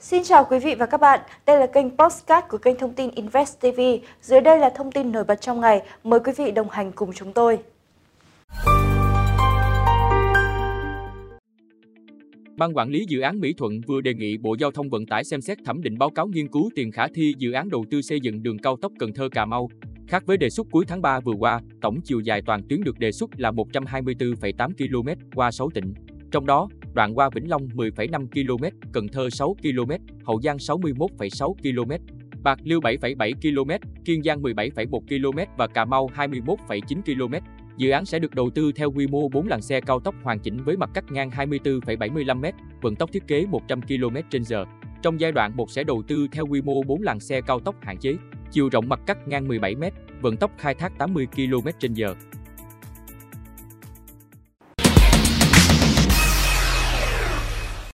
Xin chào quý vị và các bạn, đây là kênh Postcard của kênh thông tin Invest TV. Dưới đây là thông tin nổi bật trong ngày, mời quý vị đồng hành cùng chúng tôi. Ban quản lý dự án Mỹ Thuận vừa đề nghị Bộ Giao thông Vận tải xem xét thẩm định báo cáo nghiên cứu tiền khả thi dự án đầu tư xây dựng đường cao tốc Cần Thơ Cà Mau. Khác với đề xuất cuối tháng 3 vừa qua, tổng chiều dài toàn tuyến được đề xuất là 124,8 km qua 6 tỉnh. Trong đó, đoạn qua Vĩnh Long 10,5 km, Cần Thơ 6 km, Hậu Giang 61,6 km, Bạc Liêu 7,7 km, Kiên Giang 17,1 km và Cà Mau 21,9 km. Dự án sẽ được đầu tư theo quy mô 4 làn xe cao tốc hoàn chỉnh với mặt cắt ngang 24,75 m, vận tốc thiết kế 100 km/h. Trong giai đoạn 1 sẽ đầu tư theo quy mô 4 làn xe cao tốc hạn chế, chiều rộng mặt cắt ngang 17 m, vận tốc khai thác 80 km/h.